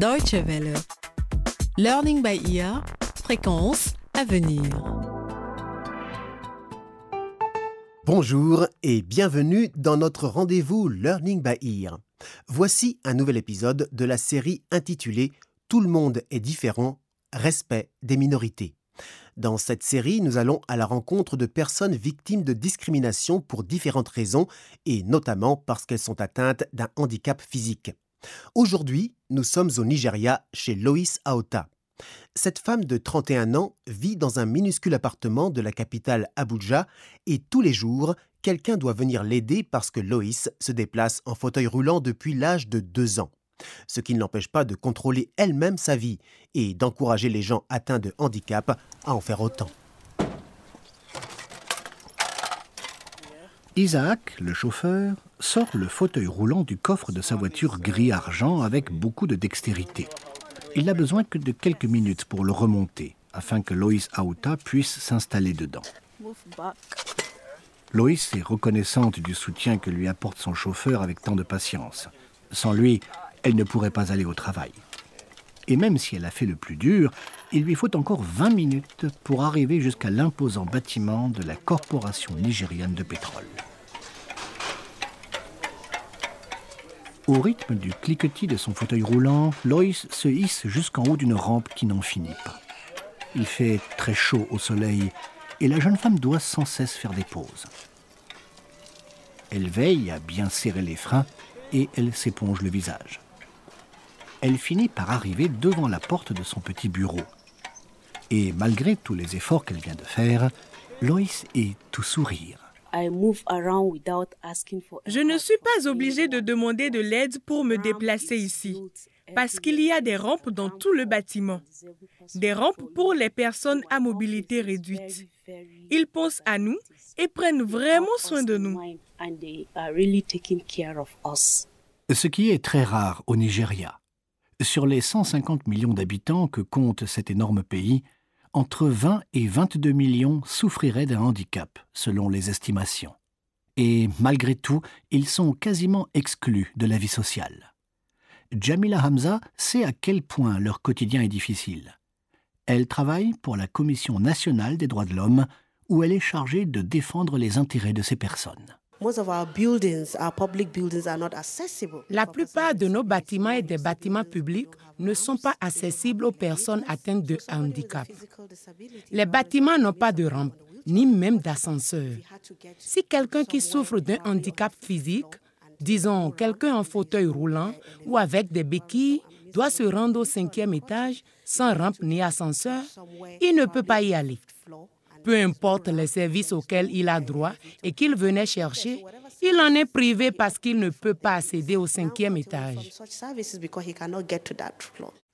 Deutsche Welle. Learning by ear, fréquence à venir. Bonjour et bienvenue dans notre rendez-vous Learning by Ear. Voici un nouvel épisode de la série intitulée Tout le monde est différent, respect des minorités. Dans cette série, nous allons à la rencontre de personnes victimes de discrimination pour différentes raisons et notamment parce qu'elles sont atteintes d'un handicap physique. Aujourd'hui, nous sommes au Nigeria chez Loïs Aota. Cette femme de 31 ans vit dans un minuscule appartement de la capitale Abuja et tous les jours, quelqu'un doit venir l'aider parce que Loïs se déplace en fauteuil roulant depuis l'âge de 2 ans. Ce qui ne l'empêche pas de contrôler elle-même sa vie et d'encourager les gens atteints de handicap à en faire autant. Isaac, le chauffeur, sort le fauteuil roulant du coffre de sa voiture gris-argent avec beaucoup de dextérité. Il n'a besoin que de quelques minutes pour le remonter, afin que Loïs Aouta puisse s'installer dedans. Loïs est reconnaissante du soutien que lui apporte son chauffeur avec tant de patience. Sans lui, elle ne pourrait pas aller au travail. Et même si elle a fait le plus dur, il lui faut encore 20 minutes pour arriver jusqu'à l'imposant bâtiment de la Corporation nigériane de pétrole. Au rythme du cliquetis de son fauteuil roulant, Loïs se hisse jusqu'en haut d'une rampe qui n'en finit pas. Il fait très chaud au soleil et la jeune femme doit sans cesse faire des pauses. Elle veille à bien serrer les freins et elle s'éponge le visage. Elle finit par arriver devant la porte de son petit bureau. Et malgré tous les efforts qu'elle vient de faire, Loïs est tout sourire. Je ne suis pas obligée de demander de l'aide pour me déplacer ici, parce qu'il y a des rampes dans tout le bâtiment, des rampes pour les personnes à mobilité réduite. Ils pensent à nous et prennent vraiment soin de nous. Ce qui est très rare au Nigeria. Sur les 150 millions d'habitants que compte cet énorme pays, entre 20 et 22 millions souffriraient d'un handicap, selon les estimations. Et malgré tout, ils sont quasiment exclus de la vie sociale. Jamila Hamza sait à quel point leur quotidien est difficile. Elle travaille pour la Commission nationale des droits de l'homme, où elle est chargée de défendre les intérêts de ces personnes. La plupart de nos bâtiments et des bâtiments publics ne sont pas accessibles aux personnes atteintes de handicap. Les bâtiments n'ont pas de rampe, ni même d'ascenseur. Si quelqu'un qui souffre d'un handicap physique, disons quelqu'un en fauteuil roulant ou avec des béquilles, doit se rendre au cinquième étage sans rampe ni ascenseur, il ne peut pas y aller peu importe les services auxquels il a droit et qu'il venait chercher, il en est privé parce qu'il ne peut pas accéder au cinquième étage.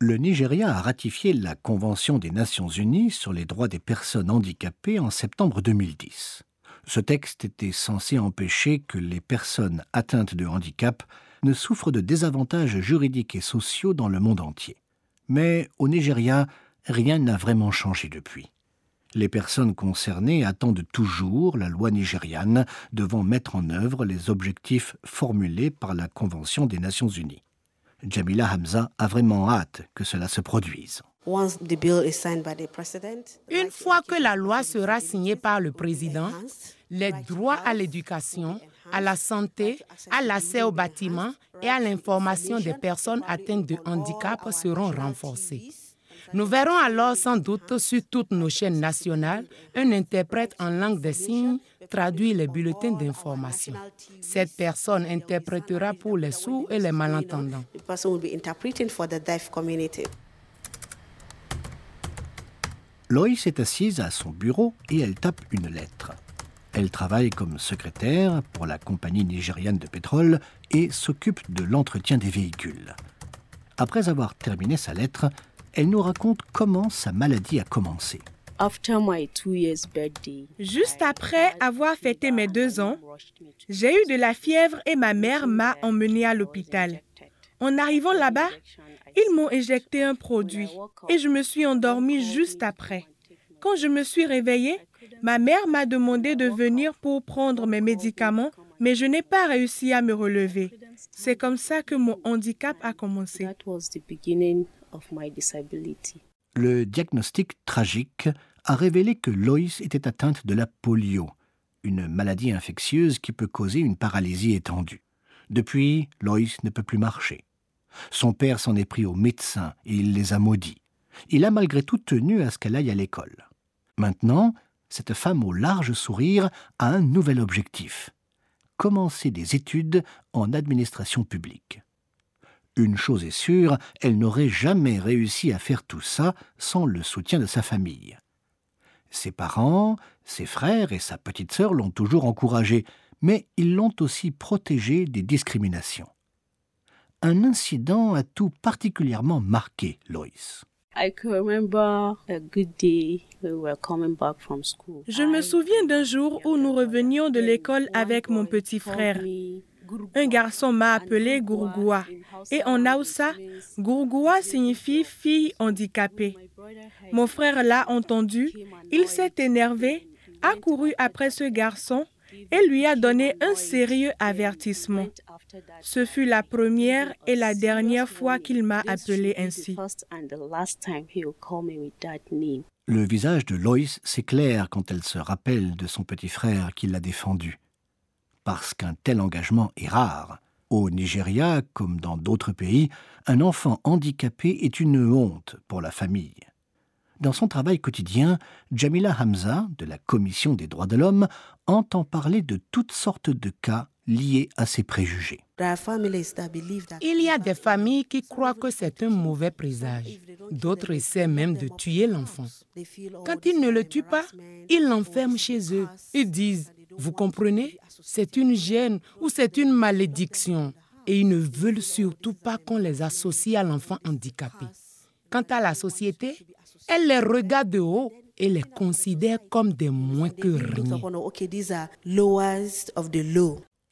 Le Nigeria a ratifié la Convention des Nations Unies sur les droits des personnes handicapées en septembre 2010. Ce texte était censé empêcher que les personnes atteintes de handicap ne souffrent de désavantages juridiques et sociaux dans le monde entier. Mais au Nigeria, rien n'a vraiment changé depuis. Les personnes concernées attendent toujours la loi nigériane devant mettre en œuvre les objectifs formulés par la Convention des Nations Unies. Jamila Hamza a vraiment hâte que cela se produise. Une fois que la loi sera signée par le président, les droits à l'éducation, à la santé, à l'accès aux bâtiments et à l'information des personnes atteintes de handicap seront renforcés. Nous verrons alors sans doute sur toutes nos chaînes nationales un interprète en langue des signes traduire les bulletins d'information. Cette personne interprétera pour les sourds et les malentendants. Loïs est assise à son bureau et elle tape une lettre. Elle travaille comme secrétaire pour la compagnie nigériane de pétrole et s'occupe de l'entretien des véhicules. Après avoir terminé sa lettre, elle nous raconte comment sa maladie a commencé. Juste après avoir fêté mes deux ans, j'ai eu de la fièvre et ma mère m'a emmenée à l'hôpital. En arrivant là-bas, ils m'ont éjecté un produit et je me suis endormie juste après. Quand je me suis réveillée, ma mère m'a demandé de venir pour prendre mes médicaments, mais je n'ai pas réussi à me relever. C'est comme ça que mon handicap a commencé. Le diagnostic tragique a révélé que Loïs était atteinte de la polio, une maladie infectieuse qui peut causer une paralysie étendue. Depuis, Loïs ne peut plus marcher. Son père s'en est pris aux médecins et il les a maudits. Il a malgré tout tenu à ce qu'elle aille à l'école. Maintenant, cette femme au large sourire a un nouvel objectif commencer des études en administration publique. Une chose est sûre, elle n'aurait jamais réussi à faire tout ça sans le soutien de sa famille. Ses parents, ses frères et sa petite sœur l'ont toujours encouragée, mais ils l'ont aussi protégée des discriminations. Un incident a tout particulièrement marqué Loïs. Je me souviens d'un jour où nous revenions de l'école avec mon petit frère. Un garçon m'a appelé Gourgoua. Et en Aoussa, Gourgoua signifie fille handicapée. Mon frère l'a entendu, il s'est énervé, a couru après ce garçon et lui a donné un sérieux avertissement. Ce fut la première et la dernière fois qu'il m'a appelé ainsi. Le visage de Loïs s'éclaire quand elle se rappelle de son petit frère qui l'a défendu. Parce qu'un tel engagement est rare. Au Nigeria, comme dans d'autres pays, un enfant handicapé est une honte pour la famille. Dans son travail quotidien, Jamila Hamza, de la Commission des droits de l'homme, entend parler de toutes sortes de cas liés à ces préjugés. Il y a des familles qui croient que c'est un mauvais présage. D'autres essaient même de tuer l'enfant. Quand ils ne le tuent pas, ils l'enferment chez eux. Ils disent, vous comprenez, c'est une gêne ou c'est une malédiction. Et ils ne veulent surtout pas qu'on les associe à l'enfant handicapé. Quant à la société, elle les regarde de haut et les considère comme des moins que rien.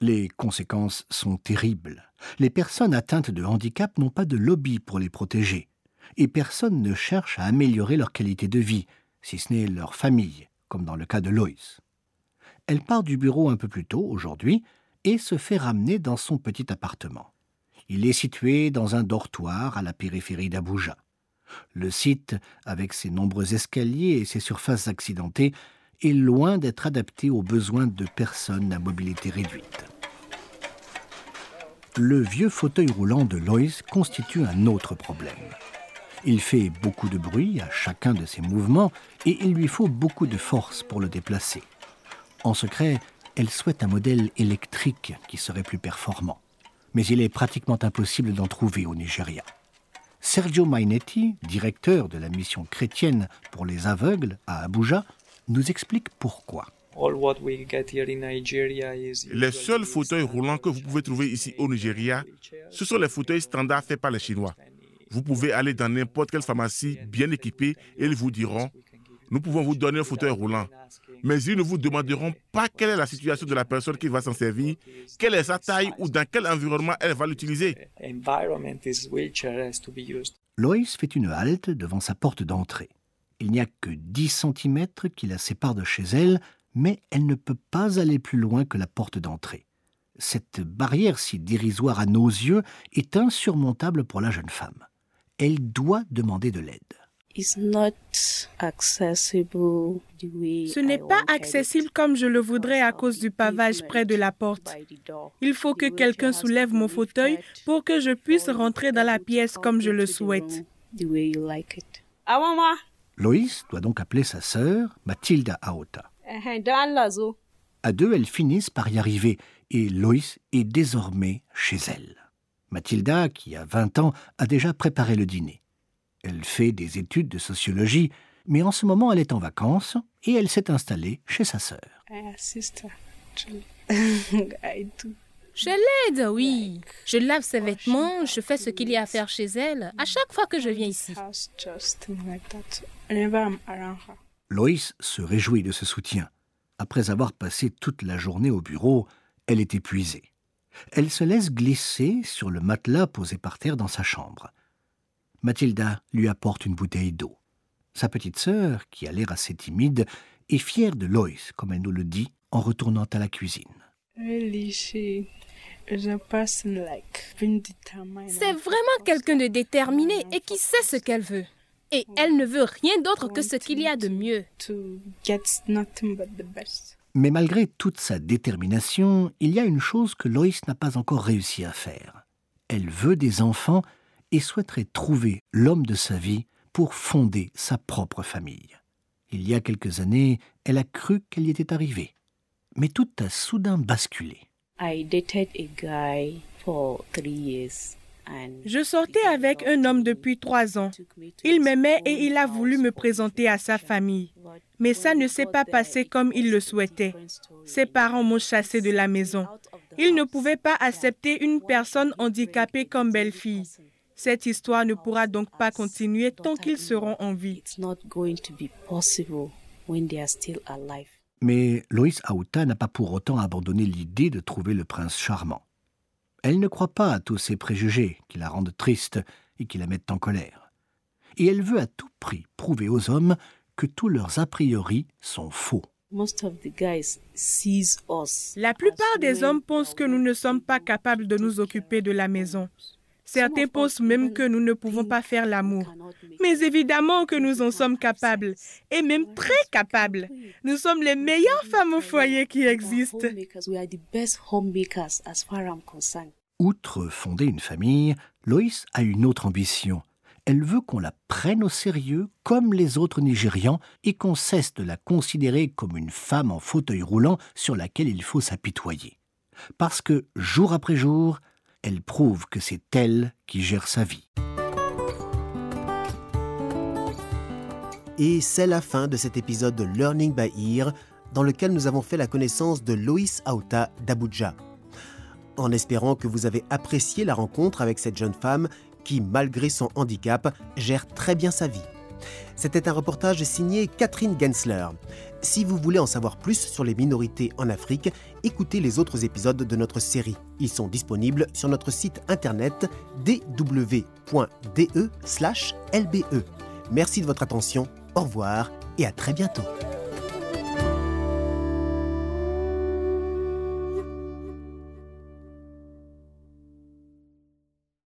Les conséquences sont terribles. Les personnes atteintes de handicap n'ont pas de lobby pour les protéger. Et personne ne cherche à améliorer leur qualité de vie, si ce n'est leur famille, comme dans le cas de Loïs. Elle part du bureau un peu plus tôt, aujourd'hui, et se fait ramener dans son petit appartement. Il est situé dans un dortoir à la périphérie d'Abuja. Le site, avec ses nombreux escaliers et ses surfaces accidentées, est loin d'être adapté aux besoins de personnes à mobilité réduite. Le vieux fauteuil roulant de Loïs constitue un autre problème. Il fait beaucoup de bruit à chacun de ses mouvements et il lui faut beaucoup de force pour le déplacer. En secret, elle souhaite un modèle électrique qui serait plus performant. Mais il est pratiquement impossible d'en trouver au Nigeria. Sergio Mainetti, directeur de la mission chrétienne pour les aveugles à Abuja, nous explique pourquoi. Les seuls fauteuils roulants que vous pouvez trouver ici au Nigeria, ce sont les fauteuils standards faits par les Chinois. Vous pouvez aller dans n'importe quelle pharmacie bien équipée et ils vous diront, nous pouvons vous donner un fauteuil roulant. Mais ils ne vous demanderont pas quelle est la situation de la personne qui va s'en servir, quelle est sa taille ou dans quel environnement elle va l'utiliser. Loïs fait une halte devant sa porte d'entrée. Il n'y a que 10 cm qui la séparent de chez elle, mais elle ne peut pas aller plus loin que la porte d'entrée. Cette barrière si dérisoire à nos yeux est insurmontable pour la jeune femme. Elle doit demander de l'aide. Ce n'est pas accessible comme je le voudrais à cause du pavage près de la porte. Il faut que quelqu'un soulève mon fauteuil pour que je puisse rentrer dans la pièce comme je le souhaite. Loïs doit donc appeler sa sœur, Mathilda Aota. À deux, elles finissent par y arriver et Loïs est désormais chez elle. Mathilda, qui a 20 ans, a déjà préparé le dîner. Elle fait des études de sociologie, mais en ce moment elle est en vacances et elle s'est installée chez sa sœur. Je l'aide, oui. Je lave ses vêtements, je fais ce qu'il y a à faire chez elle à chaque fois que je viens ici. Loïs se réjouit de ce soutien. Après avoir passé toute la journée au bureau, elle est épuisée. Elle se laisse glisser sur le matelas posé par terre dans sa chambre. Mathilda lui apporte une bouteille d'eau. Sa petite sœur, qui a l'air assez timide, est fière de Loïs, comme elle nous le dit, en retournant à la cuisine. C'est vraiment quelqu'un de déterminé et qui sait ce qu'elle veut. Et elle ne veut rien d'autre que ce qu'il y a de mieux. Mais malgré toute sa détermination, il y a une chose que Loïs n'a pas encore réussi à faire. Elle veut des enfants et souhaiterait trouver l'homme de sa vie pour fonder sa propre famille. Il y a quelques années, elle a cru qu'elle y était arrivée. Mais tout a soudain basculé. Je sortais avec un homme depuis trois ans. Il m'aimait et il a voulu me présenter à sa famille. Mais ça ne s'est pas passé comme il le souhaitait. Ses parents m'ont chassé de la maison. Ils ne pouvaient pas accepter une personne handicapée comme belle-fille. Cette histoire ne pourra donc pas continuer tant qu'ils seront en vie. Mais Loïs Aouta n'a pas pour autant abandonné l'idée de trouver le prince charmant. Elle ne croit pas à tous ces préjugés qui la rendent triste et qui la mettent en colère. Et elle veut à tout prix prouver aux hommes que tous leurs a priori sont faux. La plupart des hommes pensent que nous ne sommes pas capables de nous occuper de la maison. Certains pensent même que nous ne pouvons pas faire l'amour. Mais évidemment que nous en sommes capables, et même très capables. Nous sommes les meilleures femmes au foyer qui existent. Outre fonder une famille, Loïs a une autre ambition. Elle veut qu'on la prenne au sérieux comme les autres Nigérians et qu'on cesse de la considérer comme une femme en fauteuil roulant sur laquelle il faut s'apitoyer. Parce que, jour après jour, elle prouve que c'est elle qui gère sa vie. Et c'est la fin de cet épisode de Learning by Ear, dans lequel nous avons fait la connaissance de Loïs Aouta d'Abuja. En espérant que vous avez apprécié la rencontre avec cette jeune femme qui, malgré son handicap, gère très bien sa vie. C'était un reportage signé Catherine Gensler. Si vous voulez en savoir plus sur les minorités en Afrique, écoutez les autres épisodes de notre série. Ils sont disponibles sur notre site internet dw.de/lbe. Merci de votre attention, au revoir et à très bientôt.